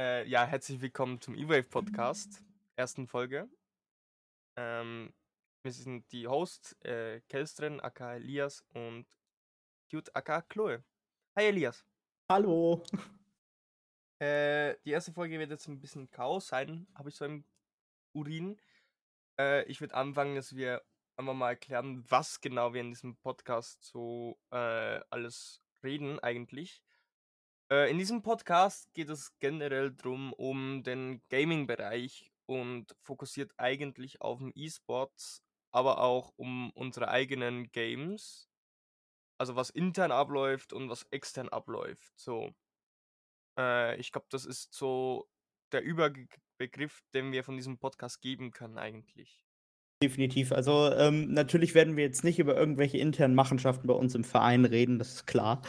Äh, ja, herzlich willkommen zum E-Wave Podcast, ersten Folge. Ähm, wir sind die Hosts, äh, Kelstren, aka Elias und Cute, aka Chloe. Hi Elias. Hallo. Äh, die erste Folge wird jetzt ein bisschen Chaos sein, habe ich so im Urin. Äh, ich würde anfangen, dass wir einfach mal erklären, was genau wir in diesem Podcast so äh, alles reden eigentlich. Äh, in diesem Podcast geht es generell drum um den Gaming-Bereich und fokussiert eigentlich auf den E-Sports, aber auch um unsere eigenen Games. Also was intern abläuft und was extern abläuft. So. Äh, ich glaube, das ist so der Überbegriff, den wir von diesem Podcast geben können eigentlich. Definitiv. Also ähm, natürlich werden wir jetzt nicht über irgendwelche internen Machenschaften bei uns im Verein reden, das ist klar.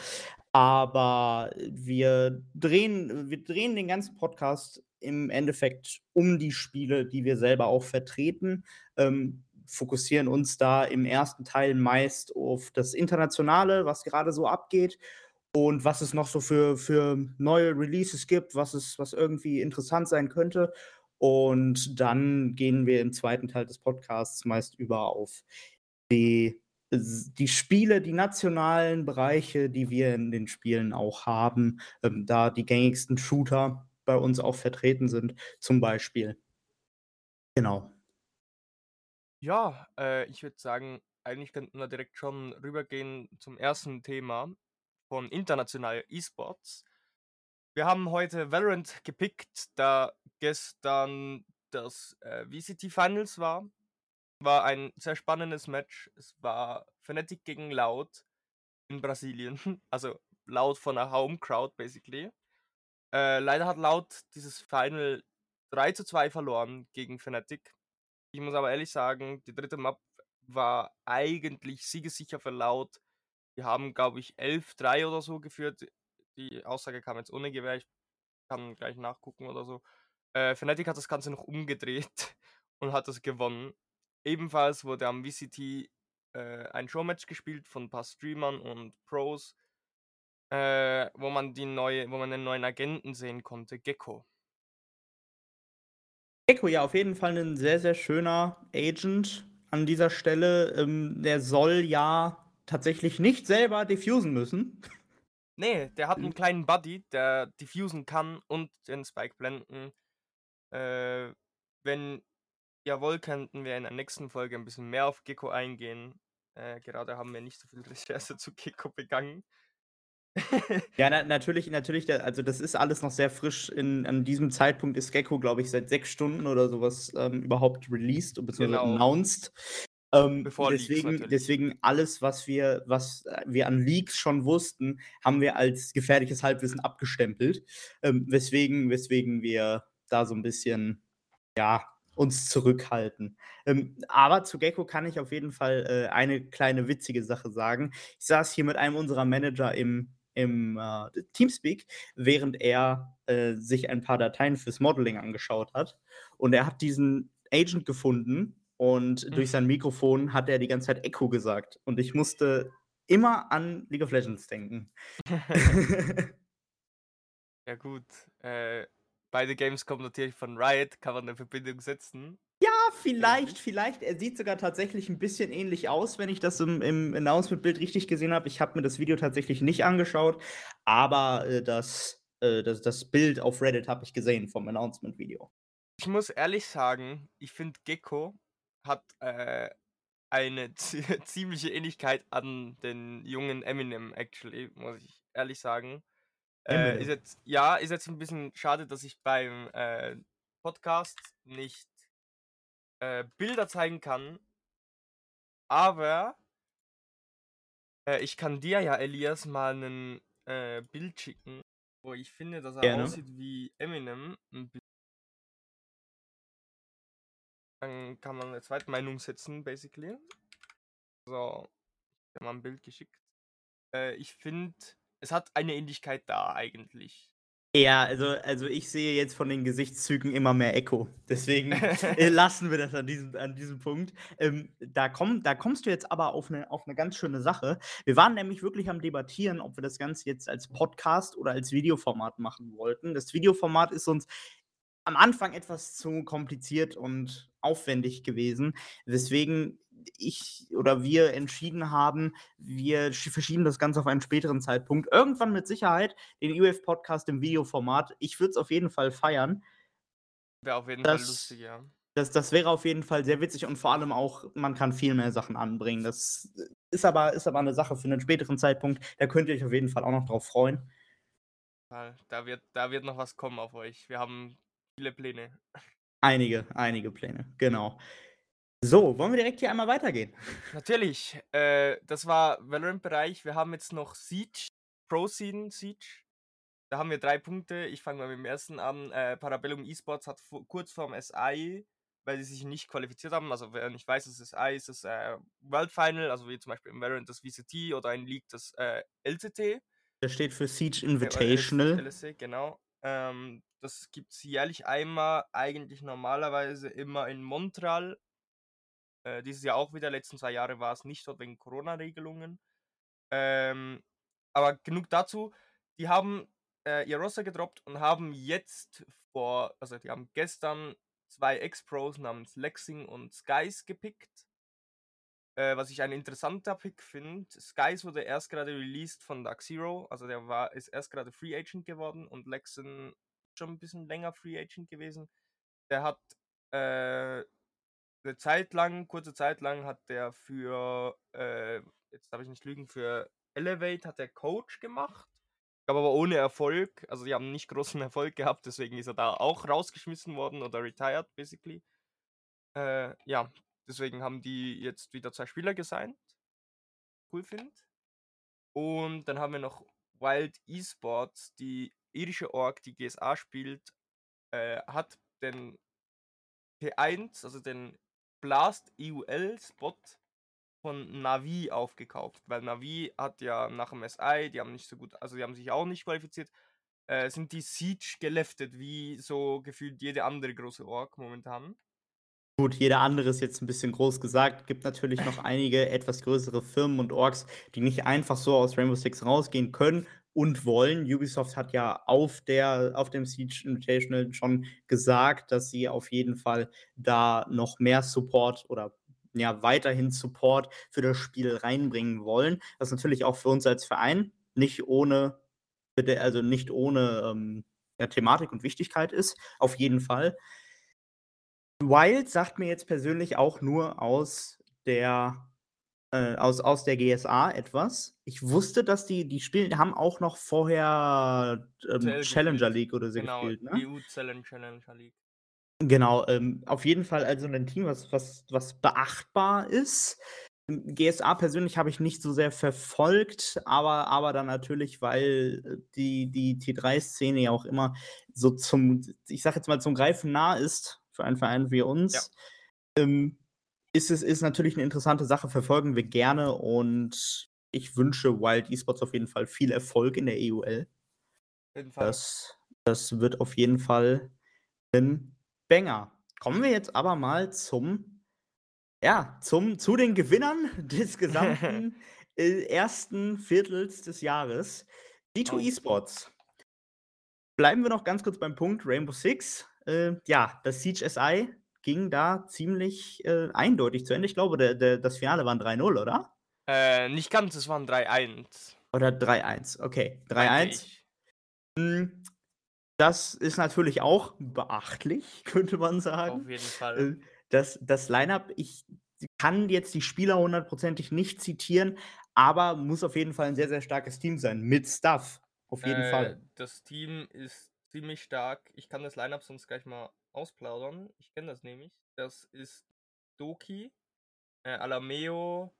Aber wir drehen, wir drehen den ganzen Podcast im Endeffekt um die Spiele, die wir selber auch vertreten. Ähm, fokussieren uns da im ersten Teil meist auf das Internationale, was gerade so abgeht und was es noch so für, für neue Releases gibt, was es, was irgendwie interessant sein könnte. Und dann gehen wir im zweiten Teil des Podcasts meist über auf die, die Spiele, die nationalen Bereiche, die wir in den Spielen auch haben, ähm, da die gängigsten Shooter bei uns auch vertreten sind, zum Beispiel. Genau. Ja, äh, ich würde sagen, eigentlich könnten wir direkt schon rübergehen zum ersten Thema von international E-Sports. Wir haben heute Valorant gepickt, da gestern das äh, VCT Finals war. War ein sehr spannendes Match. Es war Fnatic gegen Loud in Brasilien. Also Loud von einer Home Crowd, basically. Äh, leider hat Loud dieses Final 3 zu 2 verloren gegen Fnatic. Ich muss aber ehrlich sagen, die dritte Map war eigentlich siegesicher für Laut. Wir haben, glaube ich, 11-3 oder so geführt. Die Aussage kam jetzt ohne Gewehr. Ich kann gleich nachgucken oder so. Äh, Fnatic hat das Ganze noch umgedreht und hat das gewonnen. Ebenfalls wurde am VCT äh, ein Showmatch gespielt von ein paar Streamern und Pros, äh, wo man die neue, wo man den neuen Agenten sehen konnte, Gecko. Echo, ja, auf jeden Fall ein sehr, sehr schöner Agent an dieser Stelle. Ähm, der soll ja tatsächlich nicht selber diffusen müssen. Nee, der hat einen kleinen Buddy, der diffusen kann und den Spike blenden. Äh, wenn wollt, könnten wir in der nächsten Folge ein bisschen mehr auf Gecko eingehen. Äh, gerade haben wir nicht so viel Recherche zu Gecko begangen. Ja, na natürlich natürlich, also, das ist alles noch sehr frisch. In an diesem Zeitpunkt ist Gecko, glaube ich, seit sechs Stunden oder sowas ähm, überhaupt released beziehungsweise Genau. announced. Ähm, Bevor Leaks deswegen deswegen alles, was wir was, äh, wir an Leaks schon wussten, haben wir als gefährliches Halbwissen abgestempelt, ähm, weswegen weswegen wir da so ein bisschen, ja, uns zurückhalten. Ähm, aber zu Gecko kann ich auf jeden Fall, äh, eine kleine witzige Sache sagen. Ich saß hier mit einem unserer Manager im im äh, Teamspeak, während er äh, sich ein paar Dateien fürs Modeling angeschaut hat. Und er hat diesen Agent gefunden und mhm. durch sein Mikrofon hat er die ganze Zeit Echo gesagt. Und ich musste immer an League of Legends denken. ja, gut. Äh, beide Games kommen natürlich von Riot, kann man eine Verbindung setzen. Ja, vielleicht, vielleicht. Er sieht sogar tatsächlich ein bisschen ähnlich aus, wenn ich das im, im Announcement-Bild richtig gesehen habe. Ich habe mir das Video tatsächlich nicht angeschaut, aber äh, das, äh, das, das Bild auf Reddit habe ich gesehen vom Announcement-Video. Ich muss ehrlich sagen, ich finde Gecko hat äh, eine ziemliche Ähnlichkeit an den jungen Eminem, actually, muss ich ehrlich sagen. Äh, ist jetzt, ja, ist jetzt ein bisschen schade, dass ich beim äh, Podcast nicht äh, Bilder zeigen kann. Aber äh, ich kann dir ja, Elias, mal ein äh, Bild schicken, wo ich finde, dass er Gerne. aussieht wie Eminem. Dann kann man eine zweite Meinung setzen, basically. So, ich habe mal ein Bild geschickt. Äh, ich finde, es hat eine Ähnlichkeit da eigentlich. Ja, also also ich sehe jetzt von den Gesichtszügen immer mehr Echo. Deswegen, äh, lassen wir das an diesem an diesem Punkt. Ähm, da komm da kommst du jetzt aber auf 'ne auf 'ne ganz schöne Sache. Wir waren nämlich wirklich am Debattieren, ob wir das Ganze jetzt als Podcast oder als Videoformat machen wollten. Das Videoformat ist uns am Anfang etwas zu kompliziert und aufwendig gewesen, weswegen ich oder wir entschieden haben, wir verschieben das Ganze auf einen späteren Zeitpunkt. Irgendwann mit Sicherheit den UF-Podcast im Videoformat. Ich würde es auf jeden Fall feiern. Wäre auf jeden das, Fall lustig, ja. Das, das wäre auf jeden Fall sehr witzig und vor allem auch, man kann viel mehr Sachen anbringen. Das ist aber, ist aber eine Sache für einen späteren Zeitpunkt. Da könnt ihr euch auf jeden Fall auch noch drauf freuen. Da wird, da wird noch was kommen auf euch. Wir haben viele Pläne. Einige, einige Pläne, genau. So, wollen wir direkt hier einmal weitergehen? Natürlich. Äh, das war Valorant-Bereich. Wir haben jetzt noch Siege, Pro Scene Siege. Da haben wir drei Punkte. Ich fange mal mit dem ersten an. Äh, Parabellum Esports hat kurz vorm SI, weil sie sich nicht qualifiziert haben. Also, wer nicht weiß, das SI ist das äh, World Final, also wie zum Beispiel im Valorant das VCT oder in League das äh, LCT. Das steht für Siege Invitational. LSC, genau. Ähm, das gibt es jährlich einmal, eigentlich normalerweise immer in Montreal äh, dieses Jahr auch wieder. Letzten zwei Jahre war es nicht dort wegen Corona-Regelungen. Ähm, aber genug dazu. Die haben äh, ihr Roster gedroppt und haben jetzt vor, also die haben gestern zwei Ex-Pros namens Lexing und Skies gepickt. Äh, was ich ein interessanter Pick finde. Skies wurde erst gerade released von Dark Zero, also der war, ist erst gerade Free Agent geworden und Lexen schon ein bisschen länger Free Agent gewesen. Der hat äh, eine Zeit lang, kurze Zeit lang hat der für, äh, jetzt darf ich nicht lügen, für Elevate hat der Coach gemacht. Glaube aber ohne Erfolg. Also die haben nicht großen Erfolg gehabt, deswegen ist er da auch rausgeschmissen worden oder retired, basically. Äh, ja, deswegen haben die jetzt wieder zwei Spieler gesigned. Cool finde. Und dann haben wir noch Wild Esports, die irische Org, die GSA spielt, äh, hat den P1, also den Blast EUL-Spot von Navi aufgekauft, weil Navi hat ja nach dem SI, die haben nicht so gut, also die haben sich auch nicht qualifiziert, äh, sind die Siege geleftet, wie so gefühlt jede andere große Org momentan. Gut, jeder andere ist jetzt ein bisschen groß gesagt. Gibt natürlich noch einige etwas größere Firmen und Orgs, die nicht einfach so aus Rainbow Six rausgehen können und wollen. Ubisoft hat ja auf, der, auf dem Siege Invitational schon gesagt, dass sie auf jeden Fall da noch mehr Support oder ja, weiterhin Support für das Spiel reinbringen wollen. Das natürlich auch für uns als Verein nicht ohne, also nicht ohne ähm, ja, Thematik und Wichtigkeit ist, auf jeden Fall. Wild sagt mir jetzt persönlich auch nur aus der äh, aus, aus der GSA etwas. Ich wusste, dass die, die spielen, haben auch noch vorher ähm, Challenger League oder so genau, gespielt, ne? EU Challenger League. Genau, ähm, auf jeden Fall also ein Team, was, was, was beachtbar ist. GSA persönlich habe ich nicht so sehr verfolgt, aber, aber dann natürlich, weil äh, die, die T3-Szene ja auch immer so zum, ich sag jetzt mal, zum Greifen nah ist für einen Verein wie uns. Ja. Ähm, ist es ist natürlich eine interessante Sache, verfolgen wir gerne und ich wünsche Wild Esports auf jeden Fall viel Erfolg in der EUL. Das, das wird auf jeden Fall ein Banger. Kommen wir jetzt aber mal zum, ja, zum, zu den Gewinnern des gesamten äh, ersten Viertels des Jahres. D2 oh. Esports. Bleiben wir noch ganz kurz beim Punkt Rainbow Six. Äh, ja, das Siege SI ging da ziemlich äh, eindeutig zu Ende. Ich glaube, der, der, das Finale war ein 3-0, oder? Äh, nicht ganz, es war ein 3-1. Oder 3-1, okay. 3-1. Hm, das ist natürlich auch beachtlich, könnte man sagen. Auf jeden Fall. Äh, das, das Line-Up, ich kann jetzt die Spieler hundertprozentig nicht zitieren, aber muss auf jeden Fall ein sehr, sehr starkes Team sein. Mit Stuff. Auf jeden äh, Fall. Das Team ist ziemlich stark. Ich kann das Line-Up sonst gleich mal ausplaudern. Ich kenne das nämlich. Das ist Doki, äh, Alameo,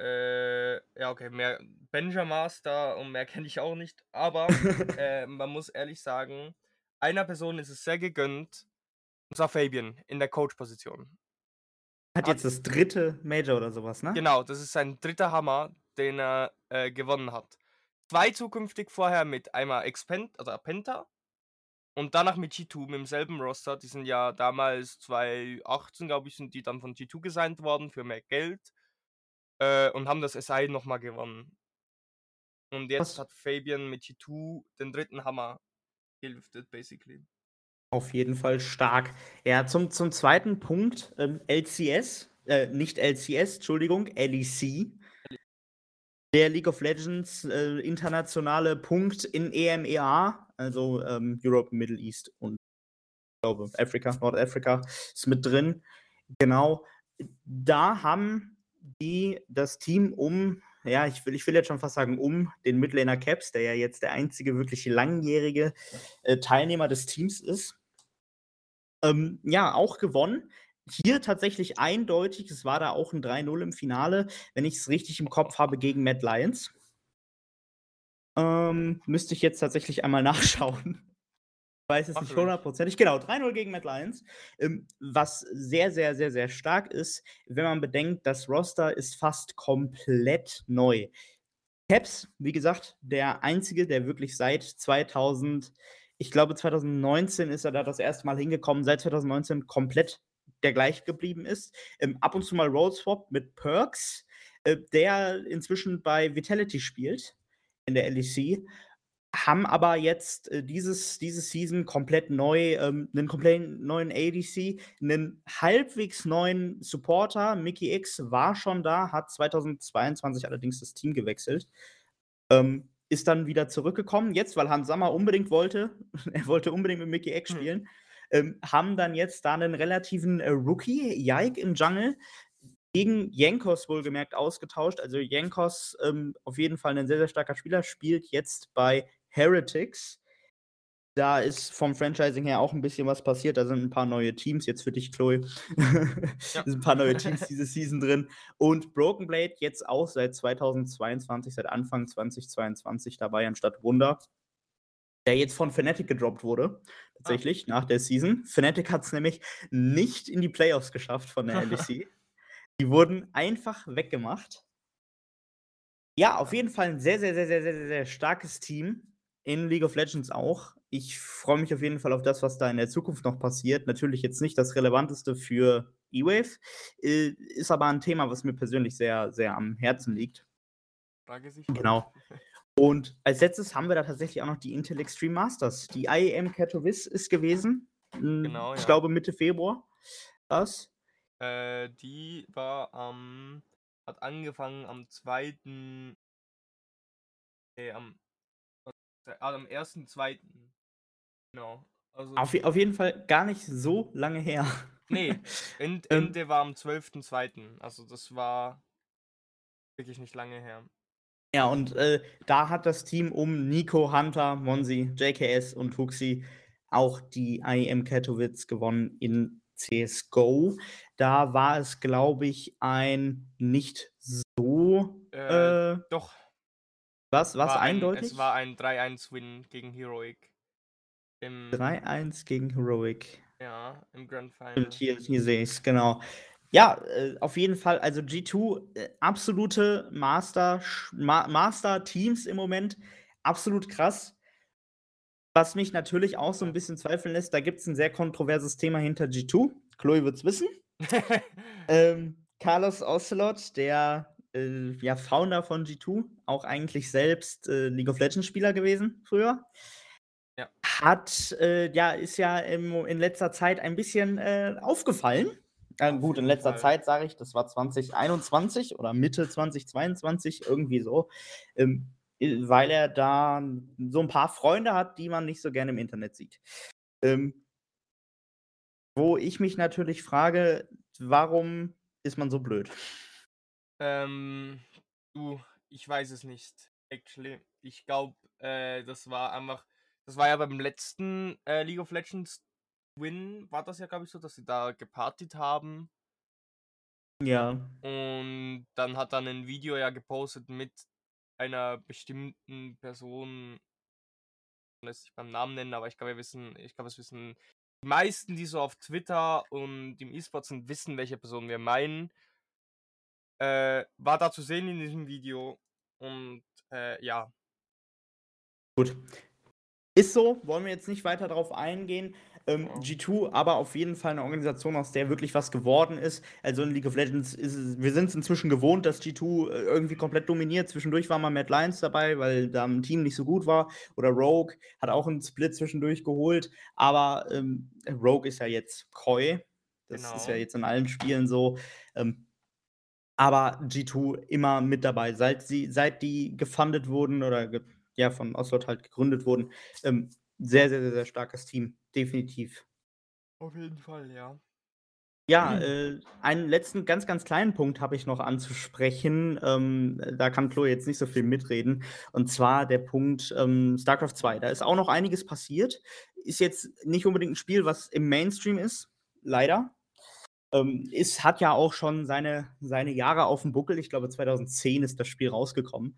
äh, ja, okay, mehr Benjamaster und mehr kenne ich auch nicht. Aber äh, man muss ehrlich sagen, einer Person ist es sehr gegönnt, und zwar Fabian in der Coach-Position. Hat jetzt das dritte Major oder sowas, ne? Genau, das ist sein dritter Hammer, den er äh, gewonnen hat. zwei zukünftig vorher mit einmal Expent also Penta und danach mit G2 mit demselben Roster. Die sind ja damals 2018, glaube ich, sind die dann von G2 gesigned worden für mehr Geld äh, und haben das SI nochmal gewonnen. Und jetzt Was? hat Fabian mit G2 den dritten Hammer geliftet, basically. Auf jeden Fall stark. Ja, zum, zum zweiten Punkt, ähm, LCS, äh, nicht LCS, Entschuldigung, LEC. Der League of Legends äh, internationale Punkt in EMEA, also ähm, Europe, Middle East und ich glaube Afrika, Nordafrika ist mit drin. Genau. Da haben die das Team um ja, ich will, ich will jetzt schon fast sagen, um den Midlaner Caps, der ja jetzt der einzige wirklich langjährige äh, Teilnehmer des Teams ist, ähm, ja, auch gewonnen. Hier tatsächlich eindeutig, es war da auch ein 3-0 im Finale, wenn ich es richtig im Kopf habe, gegen Mad Lions. Ähm, müsste ich jetzt tatsächlich einmal nachschauen weiß es nicht hundertprozentig. Genau, 3-0 gegen Mad Lions. Ähm, was sehr, sehr, sehr, sehr stark ist, wenn man bedenkt, das Roster ist fast komplett neu. Caps, wie gesagt, der einzige, der wirklich seit 2000, ich glaube 2019 ist er da das erste Mal hingekommen, seit 2019 komplett der gleich geblieben ist. Ähm, ab und zu mal Swap mit Perks, äh, der inzwischen bei Vitality spielt in der LEC haben aber jetzt äh, dieses, diese Season komplett neu, ähm, einen komplett neuen ADC, einen halbwegs neuen Supporter. Mickey X war schon da, hat 2022 allerdings das Team gewechselt. Ähm, ist dann wieder zurückgekommen, jetzt, weil Hans Sammer unbedingt wollte, er wollte unbedingt mit Mickey X hm. spielen, mhm. ähm, haben dann jetzt da einen relativen äh, Rookie, Yike im Jungle, gegen Jankos wohlgemerkt ausgetauscht. Also Jankos ähm, auf jeden Fall ein sehr, sehr starker Spieler, spielt jetzt bei Heretics. Da ist vom Franchising her auch ein bisschen was passiert. Da sind ein paar neue Teams, jetzt für dich, Chloe. Ja. sind ein paar neue Teams diese Season drin. Und Broken Blade jetzt auch seit 2022, seit Anfang 2022 dabei, anstatt Wunder. Der jetzt von Fnatic gedroppt wurde, tatsächlich, ah. nach der Season. Fnatic hat es nämlich nicht in die Playoffs geschafft von der LEC. Die wurden einfach weggemacht. Ja, auf jeden Fall ein sehr, sehr, sehr, sehr, sehr, sehr starkes Team in League of Legends auch. Ich freue mich auf jeden Fall auf das, was da in der Zukunft noch passiert. Natürlich jetzt nicht das Relevanteste für E-Wave, äh, ist aber ein Thema, was mir persönlich sehr, sehr am Herzen liegt. Frage sich. Genau. Und als letztes haben wir da tatsächlich auch noch die Intel Extreme Masters. Die IEM Katowice ist gewesen. Hm, genau, Ich ja. glaube Mitte Februar. Was? Äh, die war am, hat angefangen am 2. Okay, am Ah, am 1.2. Genau. Also, auf, auf jeden Fall gar nicht so lange her. Nee, End, ähm. Ende war am 12.2. Also das war wirklich nicht lange her. Ja, und äh, da hat das Team um Nico, Hunter, Monsi, JKS und Huxi auch die IEM Katowice gewonnen in CSGO. Da war es, glaube ich, ein nicht so. Äh, äh, doch, was? Was eindeutig? Ein, es war ein 3-1-Win gegen Heroic. 3-1 gegen Heroic. Ja, im Grand Final. hier, hier sehe ich es, genau. Ja, äh, auf jeden Fall. Also G2, äh, absolute Master, Ma Master Teams im Moment. Absolut krass. Was mich natürlich auch so ein bisschen zweifeln lässt, da gibt es ein sehr kontroverses Thema hinter G2. Chloe wird es wissen. ähm, Carlos Ocelot, der äh, ja, Founder von G2, auch eigentlich selbst äh, League of Legends Spieler gewesen früher. Ja. Hat, äh, ja, ist ja im, in letzter Zeit ein bisschen äh, aufgefallen. Ja, gut, in letzter. Zeit sage ich, das war 2021 oder Mitte 2022, irgendwie so. Ähm, weil er da so ein paar Freunde hat, die man nicht so gerne im Internet sieht. Ähm, wo ich mich natürlich frage, warum ist man so blöd? Ähm, du, ich weiß es nicht, actually. Ich glaube, äh, das war einfach, das war ja beim letzten äh, League of Legends Win, war das ja, glaube ich, so, dass sie da gepartet haben. Ja. Und dann hat dann ein Video ja gepostet mit einer bestimmten Person, lässt sich beim Namen nennen, aber ich glaube, wir wissen, ich glaube, es wissen die meisten, die so auf Twitter und im E-Sport sind, wissen, welche Person wir meinen. Äh, war da zu sehen in diesem Video. Und äh, ja, Gut. Ist so, wollen wir jetzt nicht weiter darauf eingehen. Ähm, ja. G2 aber auf jeden Fall eine Organisation, aus der wirklich was geworden ist. Also in League of Legends ist es, wir sind es inzwischen gewohnt, dass G2 äh, irgendwie komplett dominiert. Zwischendurch war mal Mad Lions dabei, weil da ein Team nicht so gut war. Oder Rogue hat auch einen Split zwischendurch geholt. Aber ähm, Rogue ist ja jetzt Koi. Das genau. ist ja jetzt in allen Spielen so. Ähm, aber G2 immer mit dabei. Seit, sie, seit die gefundet wurden oder ge ja, von Oslot halt gegründet wurden, ähm, sehr, sehr, sehr, sehr starkes Team. Definitiv. Auf jeden Fall, ja. Ja, äh, einen letzten ganz, ganz kleinen Punkt habe ich noch anzusprechen. Ähm, da kann Chloe jetzt nicht so viel mitreden. Und zwar der Punkt ähm, StarCraft 2. Da ist auch noch einiges passiert. Ist jetzt nicht unbedingt ein Spiel, was im Mainstream ist, leider. Ähm, ist, hat ja auch schon seine, seine Jahre auf dem Buckel. Ich glaube, 2010 ist das Spiel rausgekommen.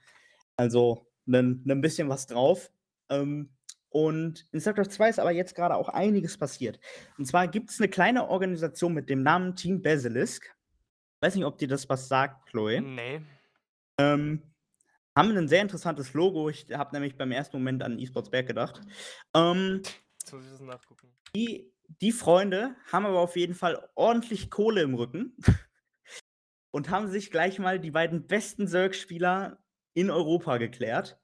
Also ein, ein bisschen was drauf. Ähm, und in StarCraft 2 ist aber jetzt gerade auch einiges passiert. Und zwar gibt es eine kleine Organisation mit dem Namen Team Basilisk. Weiß nicht, ob dir das was sagt, Chloe. Nee. Ähm, haben ein sehr interessantes Logo. Ich habe nämlich beim ersten Moment an eSports Berg gedacht. Ähm, so nachgucken. Die die Freunde haben aber auf jeden Fall ordentlich Kohle im Rücken und haben sich gleich mal die beiden besten Zerg-Spieler in Europa geklärt.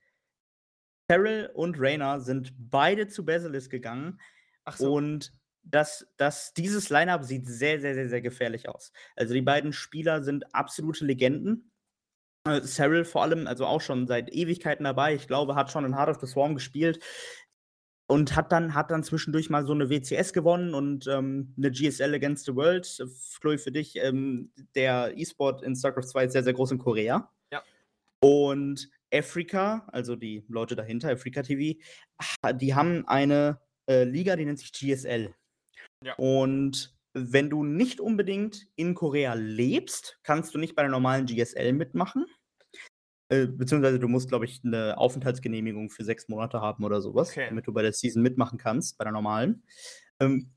Terrell und Rainer sind beide zu Basilisk gegangen. Ach so. Und das, das, dieses Lineup sieht sehr, sehr, sehr, sehr gefährlich aus. Also die beiden Spieler sind absolute Legenden. Äh, Cyril vor allem, also auch schon seit Ewigkeiten dabei. Ich glaube, hat schon in Heart of the Swarm gespielt und hat dann, hat dann zwischendurch mal so eine WCS gewonnen und ähm, eine GSL Against the World. Chloe, für dich, ähm, der E-Sport in StarCraft 2 ist sehr, sehr groß in Korea. Ja. Und Africa, also die Leute dahinter, Africa TV, die haben eine äh, Liga, die nennt sich GSL. Ja. Und wenn du nicht unbedingt in Korea lebst, kannst du nicht bei der normalen GSL mitmachen. Äh, beziehungsweise du musst, glaube ich, eine Aufenthaltsgenehmigung für sechs Monate haben oder sowas, okay. damit du bei der Season mitmachen kannst, bei der normalen. Ähm,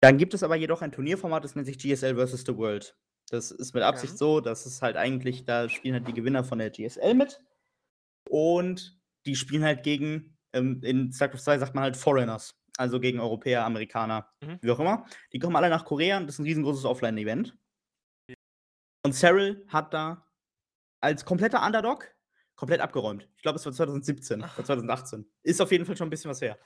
dann gibt es aber jedoch ein Turnierformat, das nennt sich GSL vs. The World. Das ist mit Absicht ja. so, dass es halt eigentlich, da spielen halt die Gewinner von der GSL mit. Und die spielen halt gegen, ähm, in StarCraft 2 sagt man halt Foreigners, also gegen Europäer, Amerikaner, mhm. wie auch immer. Die kommen alle nach Korea und das ist ein riesengroßes Offline-Event. Und Cyril hat da als kompletter Underdog komplett abgeräumt. Ich glaube, es war 2017 oder 2018. Ist auf jeden Fall schon ein bisschen was her.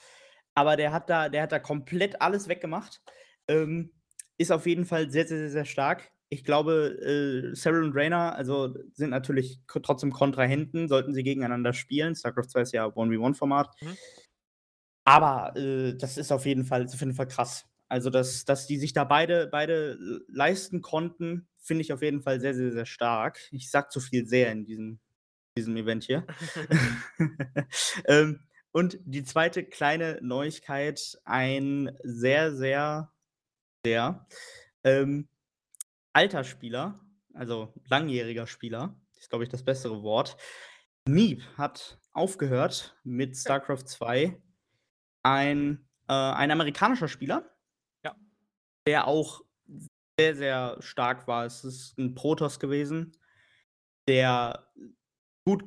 Aber der hat da, der hat da komplett alles weggemacht. Ähm, ist auf jeden Fall sehr, sehr, sehr, sehr stark. Ich glaube, äh, Cyril und Rainer also sind natürlich trotzdem Kontrahenten, sollten sie gegeneinander spielen. StarCraft 2 ist ja 1v1-Format. Mhm. Aber äh, das ist auf jeden Fall, auf jeden Fall krass. Also, dass, dass die sich da beide, beide leisten konnten, finde ich auf jeden Fall sehr, sehr, sehr stark. Ich sag zu viel sehr in diesem, diesem Event hier. ähm, und die zweite kleine Neuigkeit, ein sehr, sehr, sehr ähm, alter Spieler, also langjähriger Spieler, ist, glaube ich, das bessere Wort. Meep hat aufgehört mit StarCraft 2. Ein, äh, ein amerikanischer Spieler, ja. der auch sehr, sehr stark war. Es ist ein Protoss gewesen, der gut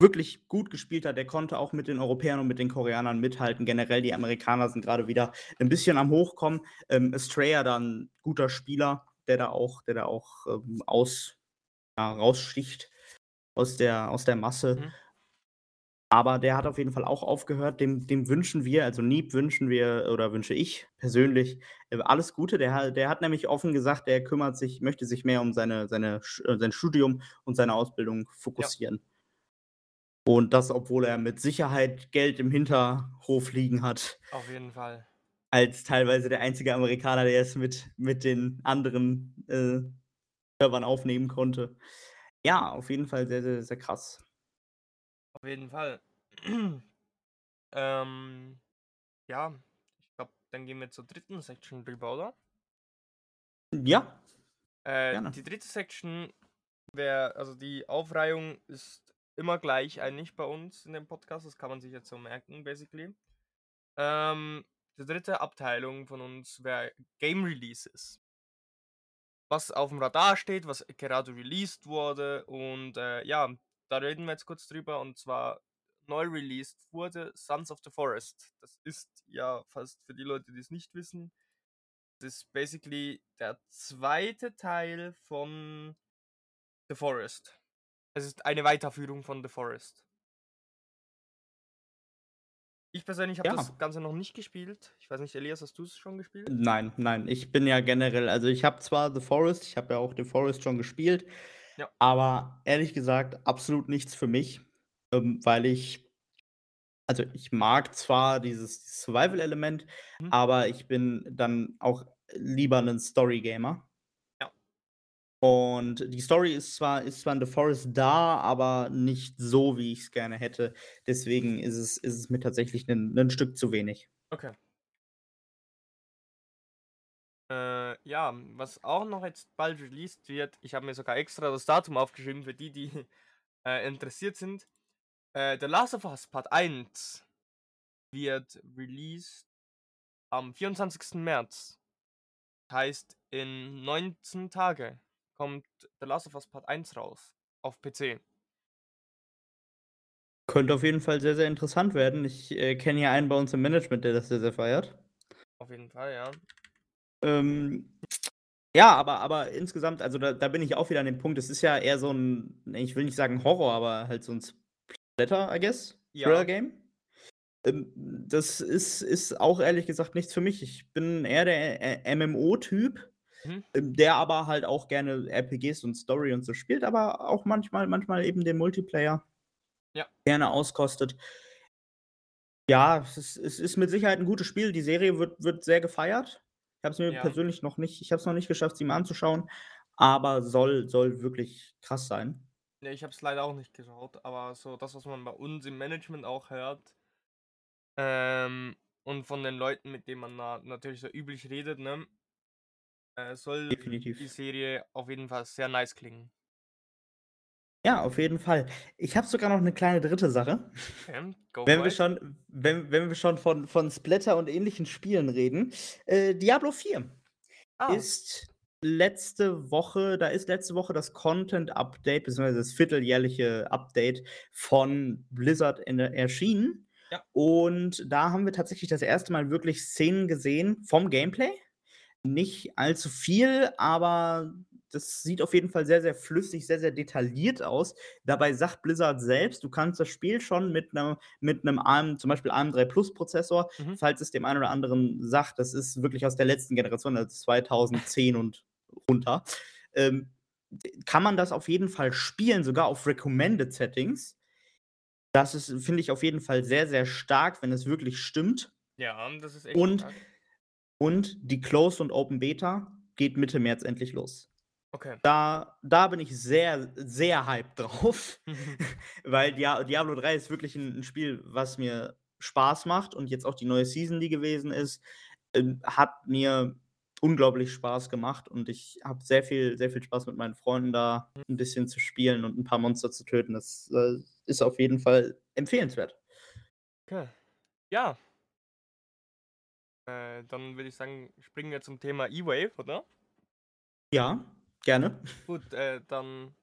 wirklich gut gespielt hat. Der konnte auch mit den Europäern und mit den Koreanern mithalten. Generell, die Amerikaner sind gerade wieder ein bisschen am Hochkommen. Ähm, Estrella dann ein guter Spieler, der da auch, der da auch ähm, aus, ja, raussticht aus der, aus der Masse. Mhm. Aber der hat auf jeden Fall auch aufgehört. Dem, dem wünschen wir, also Nieb wünschen wir oder wünsche ich persönlich äh, alles Gute. Der, der hat nämlich offen gesagt, der kümmert sich, möchte sich mehr um seine, seine, äh, sein Studium und seine Ausbildung fokussieren. Ja. Und das, obwohl er mit Sicherheit Geld im Hinterhof liegen hat. Auf jeden Fall. Als teilweise der einzige Amerikaner, der es mit, mit den anderen äh, Servern aufnehmen konnte. Ja, auf jeden Fall sehr, sehr, sehr krass. Auf jeden Fall. ähm, ja, ich glaube, dann gehen wir zur dritten Section rüber, oder? Ja. Äh, die dritte Section wäre, also die Aufreihung ist immer gleich eigentlich bei uns in dem Podcast, das kann man sich jetzt so merken, basically. Ähm, die dritte Abteilung von uns wäre Game Releases. Was auf dem Radar steht, was gerade released wurde und äh, ja, da reden wir jetzt kurz drüber. Und zwar neu released wurde, Sons of the Forest. Das ist ja fast für die Leute, die es nicht wissen, das ist basically der zweite Teil von The Forest. Es ist eine Weiterführung von The Forest. Ich persönlich habe Ja. das Ganze noch nicht gespielt. Ich weiß nicht, Elias, hast du es schon gespielt? Nein, nein, ich bin ja generell also, ich habe zwar The Forest ich habe ja auch The Forest schon gespielt, Ja. aber ehrlich gesagt absolut nichts für mich, ähm, weil ich also, ich mag zwar dieses Survival-Element, Mhm. aber ich bin dann auch lieber 'nen Story-Gamer. Und die Story ist zwar ist zwar in The Forest da, aber nicht so, wie ich's gerne hätte. Deswegen ist es ist es mir tatsächlich 'nen 'nen Stück zu wenig. Okay. Äh, ja, was auch noch jetzt bald released wird ich habe mir sogar extra das Datum aufgeschrieben für die, die, äh, interessiert sind. Äh, The Last of Us Part 1 wird released am 24. März. Heißt, in 19 Tage kommt The Last of Us Part 1 raus auf PC. Könnte auf jeden Fall sehr, sehr interessant werden. Ich, äh, kenne hier einen bei uns im Management, der das sehr, sehr feiert. Auf jeden Fall, ja. Ähm, ja, aber aber insgesamt also, da da bin ich auch wieder an dem Punkt, es ist ja eher so 'n ich will nicht sagen Horror, aber halt so 'n Splatter, I guess, Ja. Thriller-Game. Ähm, das ist ist auch ehrlich gesagt nichts für mich. Ich bin eher der Ä MMO-Typ, Mhm. ähm, der aber halt auch gerne RPGs und Story und so spielt, aber auch manchmal manchmal eben den Multiplayer Ja. gerne auskostet. Ja, es ist es ist mit Sicherheit 'n gutes Spiel. Die Serie wird wird sehr gefeiert. Ich habe es mir Ja. persönlich noch nicht ich habe es noch nicht geschafft, sie mir anzuschauen, aber soll soll wirklich krass sein. Ne, ich habe es leider auch nicht geschaut, aber so das, was man bei uns im Management auch hört ähm, und von den Leuten, mit denen man na natürlich so üblich redet, ne äh, soll die Definitiv. Serie auf jeden Fall sehr nice klingen. Ja, auf jeden Fall. Ich habe sogar noch 'ne kleine dritte Sache. Okay, go Wenn wir schon wenn wenn wir schon von von Splatter und ähnlichen Spielen reden, äh, Diablo IV Ah. ist letzte Woche da ist letzte Woche das Content-Update beziehungsweise das vierteljährliche Update von Blizzard in erschienen. Ja. Und da haben wir tatsächlich das erste Mal wirklich Szenen gesehen vom Gameplay. Nicht allzu viel, aber das sieht auf jeden Fall sehr, sehr flüssig, sehr, sehr detailliert aus. Dabei sagt Blizzard selbst, du kannst das Spiel schon mit 'ner mit 'nem ARM zum Beispiel ARM3-Plus-Prozessor, Mhm. falls es dem einen oder anderen sagt, das ist wirklich aus der letzten Generation, also 2010 und runter, ähm, kann man das auf jeden Fall spielen, sogar auf Recommended Settings. Das ist, finde ich, auf jeden Fall sehr, sehr stark, wenn es wirklich stimmt. Ja, das ist echt Und stark. Und die Closed und Open Beta geht Mitte März endlich los. Okay. Da da bin ich sehr, sehr hyped drauf, weil Dia Diablo 3 ist wirklich 'n 'n Spiel, was mir Spaß macht und jetzt auch die neue Season, die gewesen ist, ähm, hat mir unglaublich Spaß gemacht und ich habe sehr viel sehr viel Spaß mit meinen Freunden da 'n bisschen zu spielen und 'n paar Monster zu töten. Das, äh, ist auf jeden Fall empfehlenswert. Okay. Ja. Äh, dann würde ich sagen, springen wir zum Thema E-Wave, oder? Ja, gerne. Gut, äh, dann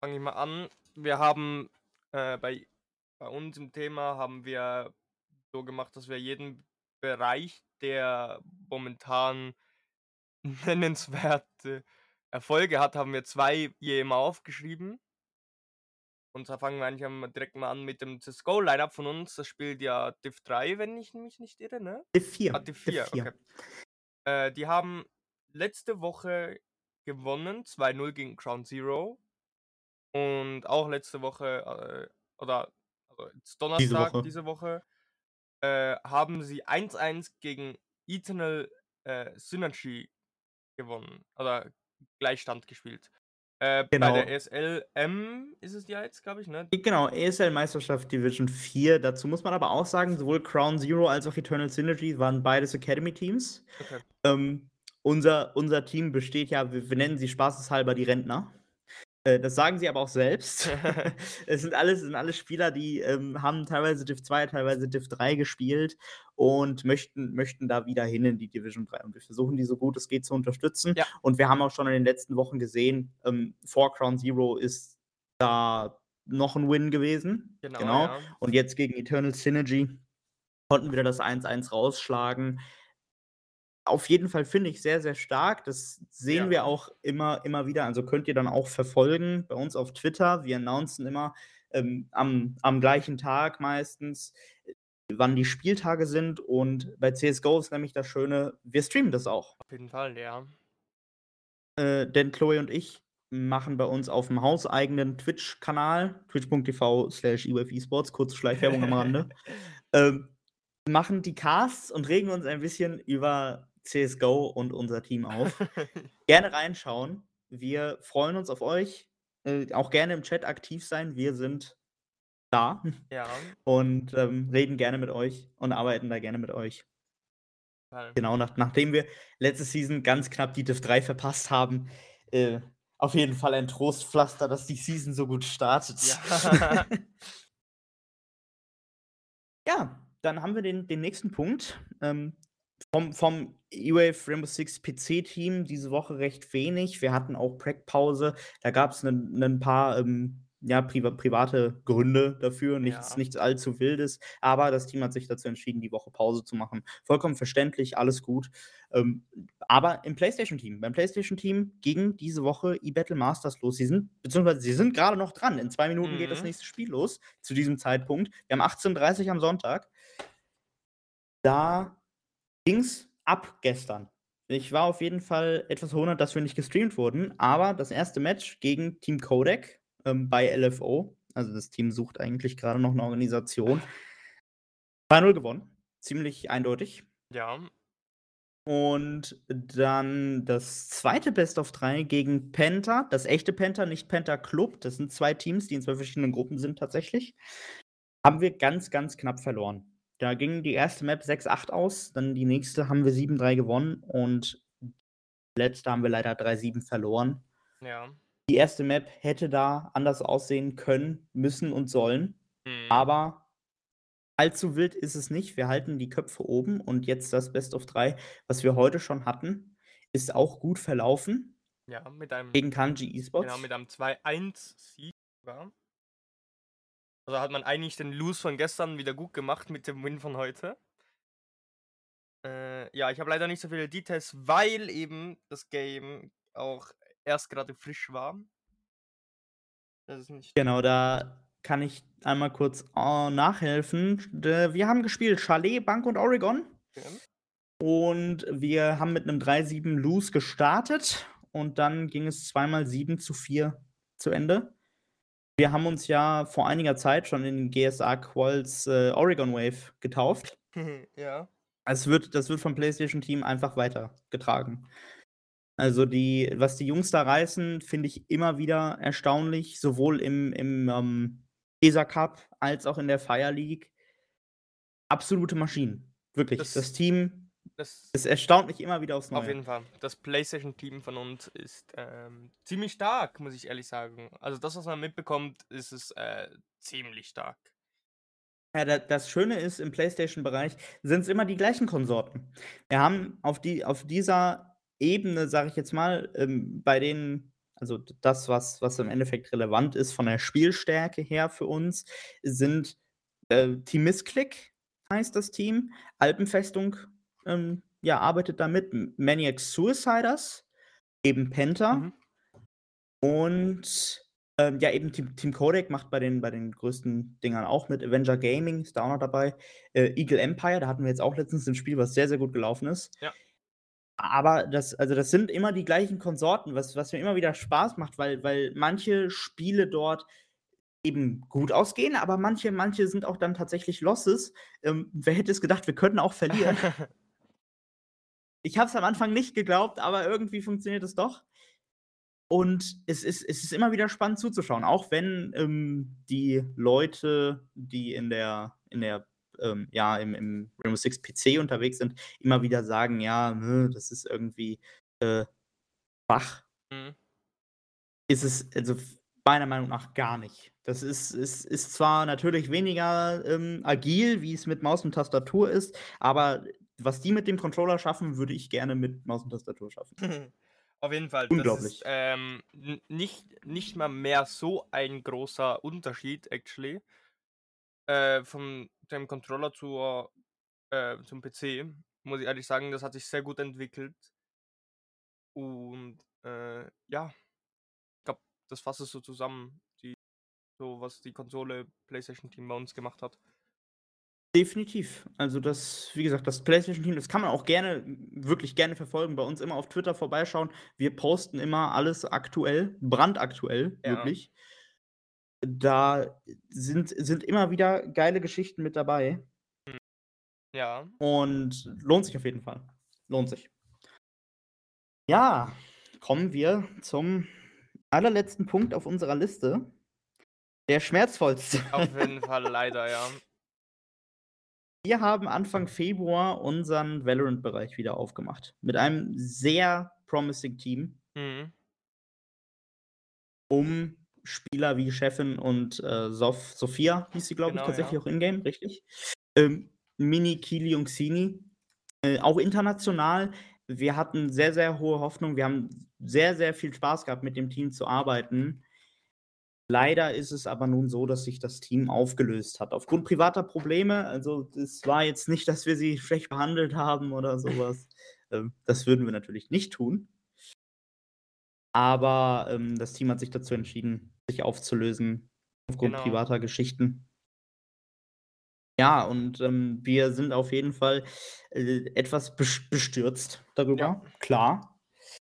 fange ich mal an. Wir haben, äh, bei bei uns im Thema haben wir so gemacht, dass wir jeden Bereich, der momentan nennenswerte Erfolge hat, haben wir 2 je immer aufgeschrieben. Und da fangen wir eigentlich direkt mal an mit dem CS:GO-Line-Up von uns. Das spielt ja Div 3, wenn ich mich nicht irre, ne? Div 4. Ah, Div Div 4, 4. okay. Äh, die haben letzte Woche gewonnen, 2:0 gegen Ground Zero. Und auch letzte Woche, äh, oder also jetzt Diese Donnerstag Woche. diese Woche, äh, haben sie 1:1 gegen Eternal, äh, Synergy gewonnen oder Gleichstand gespielt. Äh, bei der Genau. ESL-M ist es ja jetzt, glaube ich, ne? Genau, ESL-Meisterschaft Division 4. Dazu muss man aber auch sagen, sowohl Ground Zero als auch Eternal Synergy waren beides Academy-Teams. Okay. Ähm, unser unser Team besteht ja wir wir nennen sie spaßeshalber die Rentner. Äh, das sagen sie aber auch selbst. Es sind alles sind alles Spieler, die, ähm, haben teilweise Div 2, teilweise Div 3 gespielt und möchten möchten da wieder hin in die Division 3. Und wir versuchen, die so gut es geht zu unterstützen. Ja. Und wir haben auch schon in den letzten Wochen gesehen, ähm, vor Ground Zero ist da noch ein Win gewesen. Genau, Genau. ja. Und jetzt gegen Eternal Synergy konnten wir das 1-1 rausschlagen. Auf jeden Fall finde ich sehr, sehr stark. Das sehen Ja. wir auch immer, immer wieder. Also könnt ihr dann auch verfolgen bei uns auf Twitter. Wir announcen immer ähm, am, am gleichen Tag meistens, äh, wann die Spieltage sind. Und bei CSGO ist nämlich das Schöne, wir streamen das auch. Auf jeden Fall, ja. Äh, denn Chloe und ich machen bei uns auf dem hauseigenen Twitch-Kanal, twitch.tv slash esports, kurze Schleichwerbung am Rande, ähm, machen die Casts und regen uns ein bisschen über CSGO und unser Team auf. gerne reinschauen. Wir freuen uns auf euch. Äh, auch gerne im Chat aktiv sein. Wir sind da ja. und ähm, reden gerne mit euch und arbeiten da gerne mit euch. Fall. Genau, nach, nachdem wir letzte Season ganz knapp die Div 3 verpasst haben, äh, auf jeden Fall ein Trostpflaster, dass die Season so gut startet. Ja. Ja, dann haben wir den, den nächsten Punkt. Ähm, vom, vom E-Wave Rainbow Six PC-Team diese Woche recht wenig. Wir hatten auch Prac-Pause. Da gab es ein paar ähm, ja, priva private Gründe dafür, nichts, Ja. nichts allzu Wildes. Aber das Team hat sich dazu entschieden, die Woche Pause zu machen. Vollkommen verständlich, alles gut. Ähm, aber im PlayStation-Team, beim PlayStation-Team ging diese Woche eBattle Masters los. Sie sind, beziehungsweise sie sind gerade noch dran. In zwei Minuten geht das Mhm. nächste Spiel los, zu diesem Zeitpunkt. Wir haben 18.30 Uhr am Sonntag. Da ging's ab gestern. Ich war auf jeden Fall etwas verwundert, dass wir nicht gestreamt wurden, aber das erste Match gegen Team Codec ähm, bei LFO, also das Team sucht eigentlich gerade noch eine Organisation, 2-0 gewonnen. Ziemlich eindeutig. ja. Und dann das zweite Best of 3 gegen Penta, das echte Penta, nicht Penta Club. Das sind zwei Teams, die in zwei verschiedenen Gruppen sind tatsächlich. Haben wir ganz, ganz knapp verloren. Da ging die erste Map 6-8 aus, dann die nächste haben wir 7-3 gewonnen und die letzte haben wir leider 3-7 verloren. Ja. Die erste Map hätte da anders aussehen können, müssen und sollen. Mhm. Aber allzu wild ist es nicht. Wir halten die Köpfe oben und jetzt das Best of 3, was wir heute schon hatten, ist auch gut verlaufen ja, mit einem, gegen Kanji Esports. genau, mit einem 2-1-Sieg sogar. Also hat man eigentlich den Lose von gestern wieder gut gemacht mit dem Win von heute. Äh, ja, ich habe leider nicht so viele Details, weil eben das Game auch erst gerade frisch war. Das ist nicht. Genau, da kann ich einmal kurz äh, nachhelfen. Wir haben gespielt Chalet, Bank und Oregon. Okay. Und wir haben mit einem 3-7 Lose gestartet. Und dann ging es zweimal 7 zu 4 zu Ende. Wir haben uns ja vor einiger Zeit schon in den GSA Quals äh, Oregon Wave getauft. ja. Es wird, das wird vom PlayStation-Team einfach weitergetragen. Also die, was die Jungs da reißen, finde ich immer wieder erstaunlich, sowohl im, im ähm, ESA Cup als auch in der Fire League. Absolute Maschinen. Wirklich. Das, Das- Team, Das es erstaunt mich immer wieder aufs Neue. Auf jeden Fall. Das PlayStation-Team von uns ist ähm, ziemlich stark, muss ich ehrlich sagen. Also das, was man mitbekommt, ist es äh, ziemlich stark. Ja, da, das Schöne ist, im PlayStation-Bereich sind es immer die gleichen Konsorten. Wir haben auf, die, auf dieser Ebene, sage ich jetzt mal, ähm, bei denen, also das, was, was im Endeffekt relevant ist von der Spielstärke her für uns, sind äh, Team Missklick, heißt das Team, Alpenfestung, ähm, ja, arbeitet damit, Maniac Suiciders, eben Penta Mhm. und ähm, ja, eben Team, Team Codec macht bei den, bei den größten Dingern auch mit. Avenger Gaming ist da auch noch dabei. Äh, Eagle Empire, da hatten wir jetzt auch letztens ein Spiel, was sehr, sehr gut gelaufen ist. Ja. Aber das, also das sind immer die gleichen Konsorten, was, was mir immer wieder Spaß macht, weil, weil manche Spiele dort eben gut ausgehen, aber manche, manche sind auch dann tatsächlich Losses. Ähm, wer hätte es gedacht, wir könnten auch verlieren. Ich habe es am Anfang nicht geglaubt, aber irgendwie funktioniert es doch. Und es ist, es ist immer wieder spannend zuzuschauen, auch wenn ähm, die Leute, die in der, in der, ähm, ja, im, im Rainbow Six PC unterwegs sind, immer wieder sagen, ja, nö, das ist irgendwie äh, schwach. Mhm. Ist es, also meiner Meinung nach gar nicht. Das ist, ist, ist zwar natürlich weniger ähm, agil, wie es mit Maus und Tastatur ist, aber was die mit dem Controller schaffen, würde ich gerne mit Maus und Tastatur schaffen. Auf jeden Fall. Unglaublich. Ist, ähm, nicht, nicht mal mehr so ein großer Unterschied, actually. Äh, von dem Controller zur, äh, zum PC. Muss ich ehrlich sagen, das hat sich sehr gut entwickelt. Und äh, ja, ich glaube, das fasst es so zusammen, die, so was die Konsole PlayStation Team bei uns gemacht hat. Definitiv. Also das, wie gesagt, das PlayStation-Team, das kann man auch gerne, wirklich gerne verfolgen. Bei uns immer auf Twitter vorbeischauen. Wir posten immer alles aktuell, brandaktuell, Ja. wirklich. Da sind, sind immer wieder geile Geschichten mit dabei. Ja. Und lohnt sich auf jeden Fall. Lohnt sich. Ja, kommen wir zum allerletzten Punkt auf unserer Liste. Der schmerzvollste. Auf jeden Fall leider, ja. Wir haben Anfang Februar unseren Valorant-Bereich wieder aufgemacht. Mit einem sehr promising Team. Mhm. Um Spieler wie Chefin und äh, Sof Sophia, hieß sie, glaube genau, ich, tatsächlich ja. auch in-game, richtig? Ähm, Mini, Kili und Xini. Äh, auch international. Wir hatten sehr, sehr hohe Hoffnung. Wir haben sehr, sehr viel Spaß gehabt, mit dem Team zu arbeiten. Leider ist es aber nun so, dass sich das Team aufgelöst hat. Aufgrund privater Probleme. Also, es war jetzt nicht, dass wir sie schlecht behandelt haben oder sowas. ähm, das würden wir natürlich nicht tun. Aber ähm, das Team hat sich dazu entschieden, sich aufzulösen. Aufgrund genau. privater Geschichten. Ja, und ähm, wir sind auf jeden Fall äh, etwas bestürzt darüber. Ja. Klar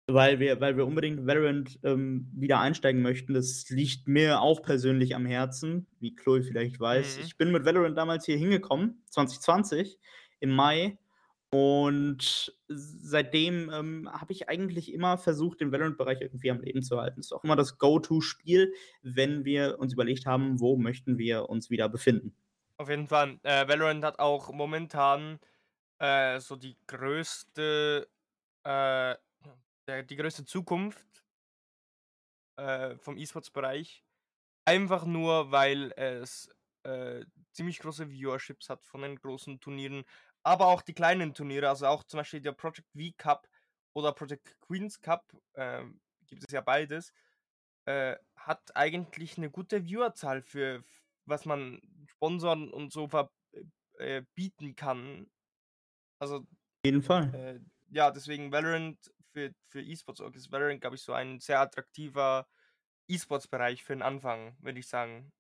weil wir, weil wir unbedingt Valorant ähm, wieder einsteigen möchten. Das liegt mir auch persönlich am Herzen, wie Chloe vielleicht weiß. Mhm. Ich bin mit Valorant damals hier hingekommen, 2020, im Mai. Und seitdem ähm, habe ich eigentlich immer versucht, den Valorant-Bereich irgendwie am Leben zu halten. Das ist auch immer das Go-To-Spiel, wenn wir uns überlegt haben, wo möchten wir uns wieder befinden. Auf jeden Fall. Äh, Valorant hat auch momentan äh, so die größte äh, der, die größte Zukunft äh, vom E-Sports-Bereich. Einfach nur, weil es äh, ziemlich große Viewerships hat von den großen Turnieren, aber auch die kleinen Turniere, also auch zum Beispiel der Project V Cup oder Project Queens Cup, äh, gibt es ja beides, äh, hat eigentlich eine gute Viewerzahl für was man Sponsoren und so äh, bieten kann. Also. Auf jeden Fall. Äh, ja, deswegen Valorant für, für E-Sports ist Valorant, glaube ich, so ein sehr attraktiver E-Sports-Bereich für den Anfang, würde ich sagen.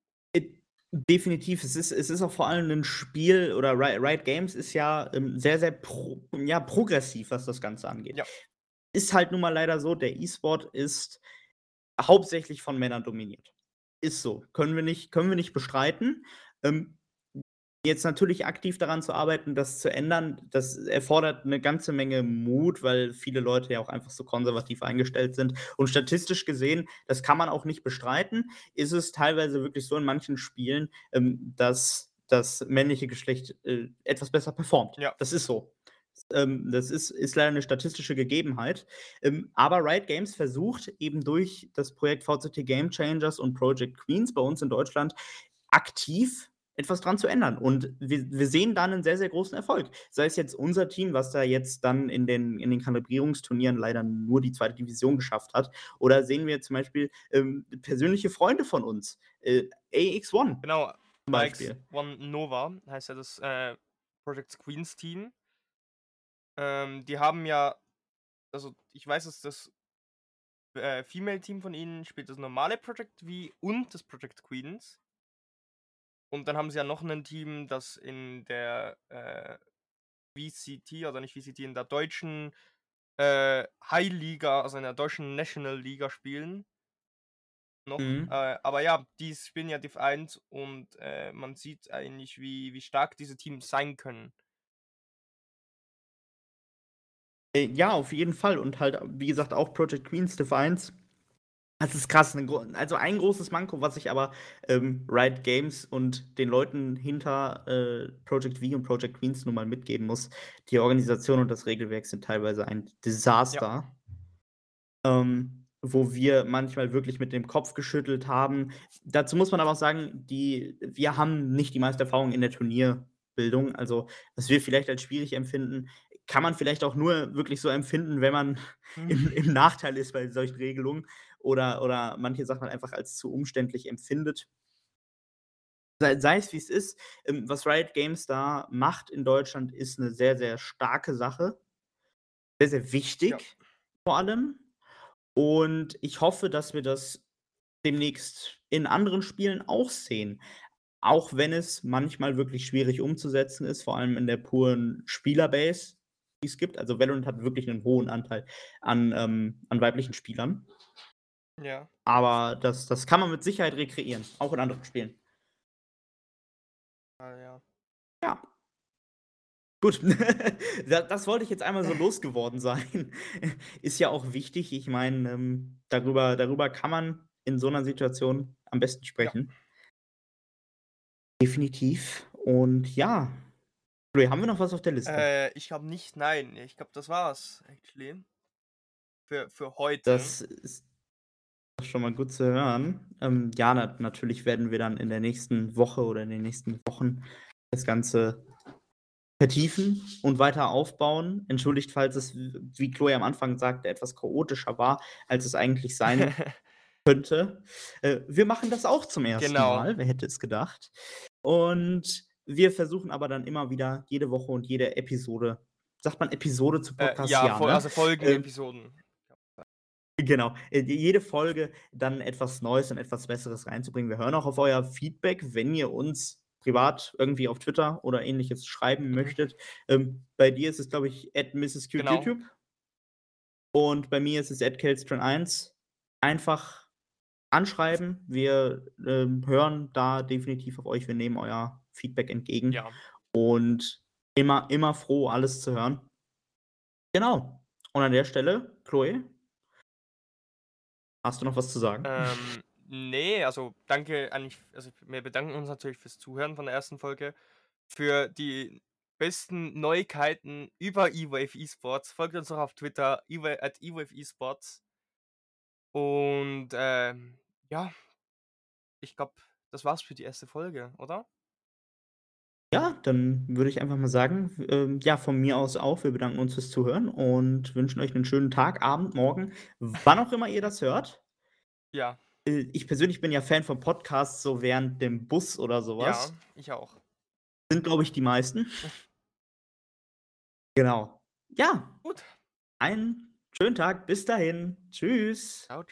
Definitiv. Es ist, es ist auch vor allem ein Spiel oder Riot Games ist ja ähm, sehr, sehr pro, ja, progressiv, was das Ganze angeht. Ja. Ist halt nun mal leider so, der E-Sport ist hauptsächlich von Männern dominiert. Ist so. Können wir nicht, können wir nicht bestreiten. Ähm, Jetzt natürlich aktiv daran zu arbeiten, das zu ändern, das erfordert eine ganze Menge Mut, weil viele Leute ja auch einfach so konservativ eingestellt sind. Und statistisch gesehen, das kann man auch nicht bestreiten, ist es teilweise wirklich so in manchen Spielen, ähm, dass das männliche Geschlecht äh, etwas besser performt. Ja. Das ist so. Ähm, das ist, ist leider eine statistische Gegebenheit. Ähm, aber Riot Games versucht eben durch das Projekt VCT Game Changers und Project Queens bei uns in Deutschland aktiv etwas dran zu ändern. Und wir, wir sehen da einen sehr, sehr großen Erfolg. Sei es jetzt unser Team, was da jetzt dann in den, in den Kalibrierungsturnieren leider nur die zweite Division geschafft hat. Oder sehen wir zum Beispiel ähm, persönliche Freunde von uns. Äh, AX1. Genau. Zum Beispiel. AX1 Nova heißt ja das äh, Project Queens Team. Ähm, die haben ja, also ich weiß, dass das äh, Female-Team von ihnen spielt das normale Project V und das Project Queens. Und dann haben sie ja noch ein Team, das in der äh, VCT, also nicht VCT, in der deutschen äh, High Liga, also in der deutschen National Liga spielen. Noch. Mhm. Äh, aber ja, die spielen ja Div 1 und äh, man sieht eigentlich, wie, wie stark diese Teams sein können. Äh, ja, auf jeden Fall. Und halt, wie gesagt, auch Project Queens Div 1 das ist krass. Also ein großes Manko, was ich aber ähm, Riot Games und den Leuten hinter äh, Project V und Project Queens nun mal mitgeben muss. Die Organisation und das Regelwerk sind teilweise ein Desaster. Ja. Ähm, wo wir manchmal wirklich mit dem Kopf geschüttelt haben. Dazu muss man aber auch sagen, die, wir haben nicht die meiste Erfahrung in der Turnierbildung. Also, was wir vielleicht als schwierig empfinden, kann man vielleicht auch nur wirklich so empfinden, wenn man mhm. im, im, Nachteil ist bei solchen Regelungen oder, oder manche Sachen einfach als zu umständlich empfindet. Sei, sei es wie es ist, ähm, was Riot Games da macht in Deutschland, ist eine sehr, sehr starke Sache. Sehr, sehr wichtig, ja. vor allem. Und ich hoffe, dass wir das demnächst in anderen Spielen auch sehen. Auch wenn es manchmal wirklich schwierig umzusetzen ist, vor allem in der puren Spielerbase, die es gibt. Also Valorant hat wirklich einen hohen Anteil an, ähm, an weiblichen Spielern. Ja. Aber das, das kann man mit Sicherheit rekreieren, auch in anderen Spielen. Ah, ja. Ja. Gut, das wollte ich jetzt einmal so losgeworden sein. Ist ja auch wichtig. Ich meine, ähm, darüber, darüber kann man in so einer Situation am besten sprechen. Ja. Definitiv. Und ja, haben wir noch was auf der Liste? Äh, ich glaube nicht, nein. Ich glaube, das war's, actually. Für, für heute. Das ist schon mal gut zu hören. Ähm, ja, na, natürlich werden wir dann in der nächsten Woche oder in den nächsten Wochen das Ganze vertiefen und weiter aufbauen. Entschuldigt, falls es, wie Chloe am Anfang sagte, etwas chaotischer war, als es eigentlich sein könnte. Äh, wir machen das auch zum ersten genau. Mal. Wer hätte es gedacht? Und wir versuchen aber dann immer wieder jede Woche und jede Episode, sagt man Episode zu Podcast? Äh, ja, ja ne? also Folgenepisoden. Ähm, Genau. Äh, jede Folge dann etwas Neues und etwas Besseres reinzubringen. Wir hören auch auf euer Feedback, wenn ihr uns privat irgendwie auf Twitter oder ähnliches schreiben mhm. möchtet. Ähm, bei dir ist es, glaube ich, at Mrs. Cute genau. YouTube. Und bei mir ist es at Kelstron1. Einfach anschreiben. Wir ähm, hören da definitiv auf euch. Wir nehmen euer Feedback entgegen. Ja. Und immer, immer froh, alles zu hören. Genau. Und an der Stelle, Chloe, Hast du noch was zu sagen? Ähm, nee, also danke eigentlich, also wir bedanken uns natürlich fürs Zuhören von der ersten Folge. Für die besten Neuigkeiten über E-Wave Esports. Folgt uns auch auf Twitter, at E-Wave Esports. Und ähm, ja, ich glaube, das war's für die erste Folge, oder? Ja, dann würde ich einfach mal sagen, ähm, ja, von mir aus auch. Wir bedanken uns fürs Zuhören und wünschen euch einen schönen Tag, Abend, Morgen, wann auch immer ihr das hört. Ja. Äh, ich persönlich bin ja Fan von Podcasts, so während dem Bus oder sowas. Ja, ich auch. Sind, glaube ich, die meisten. genau. Ja. Gut. Einen schönen Tag. Bis dahin. Tschüss. Ciao, ciao.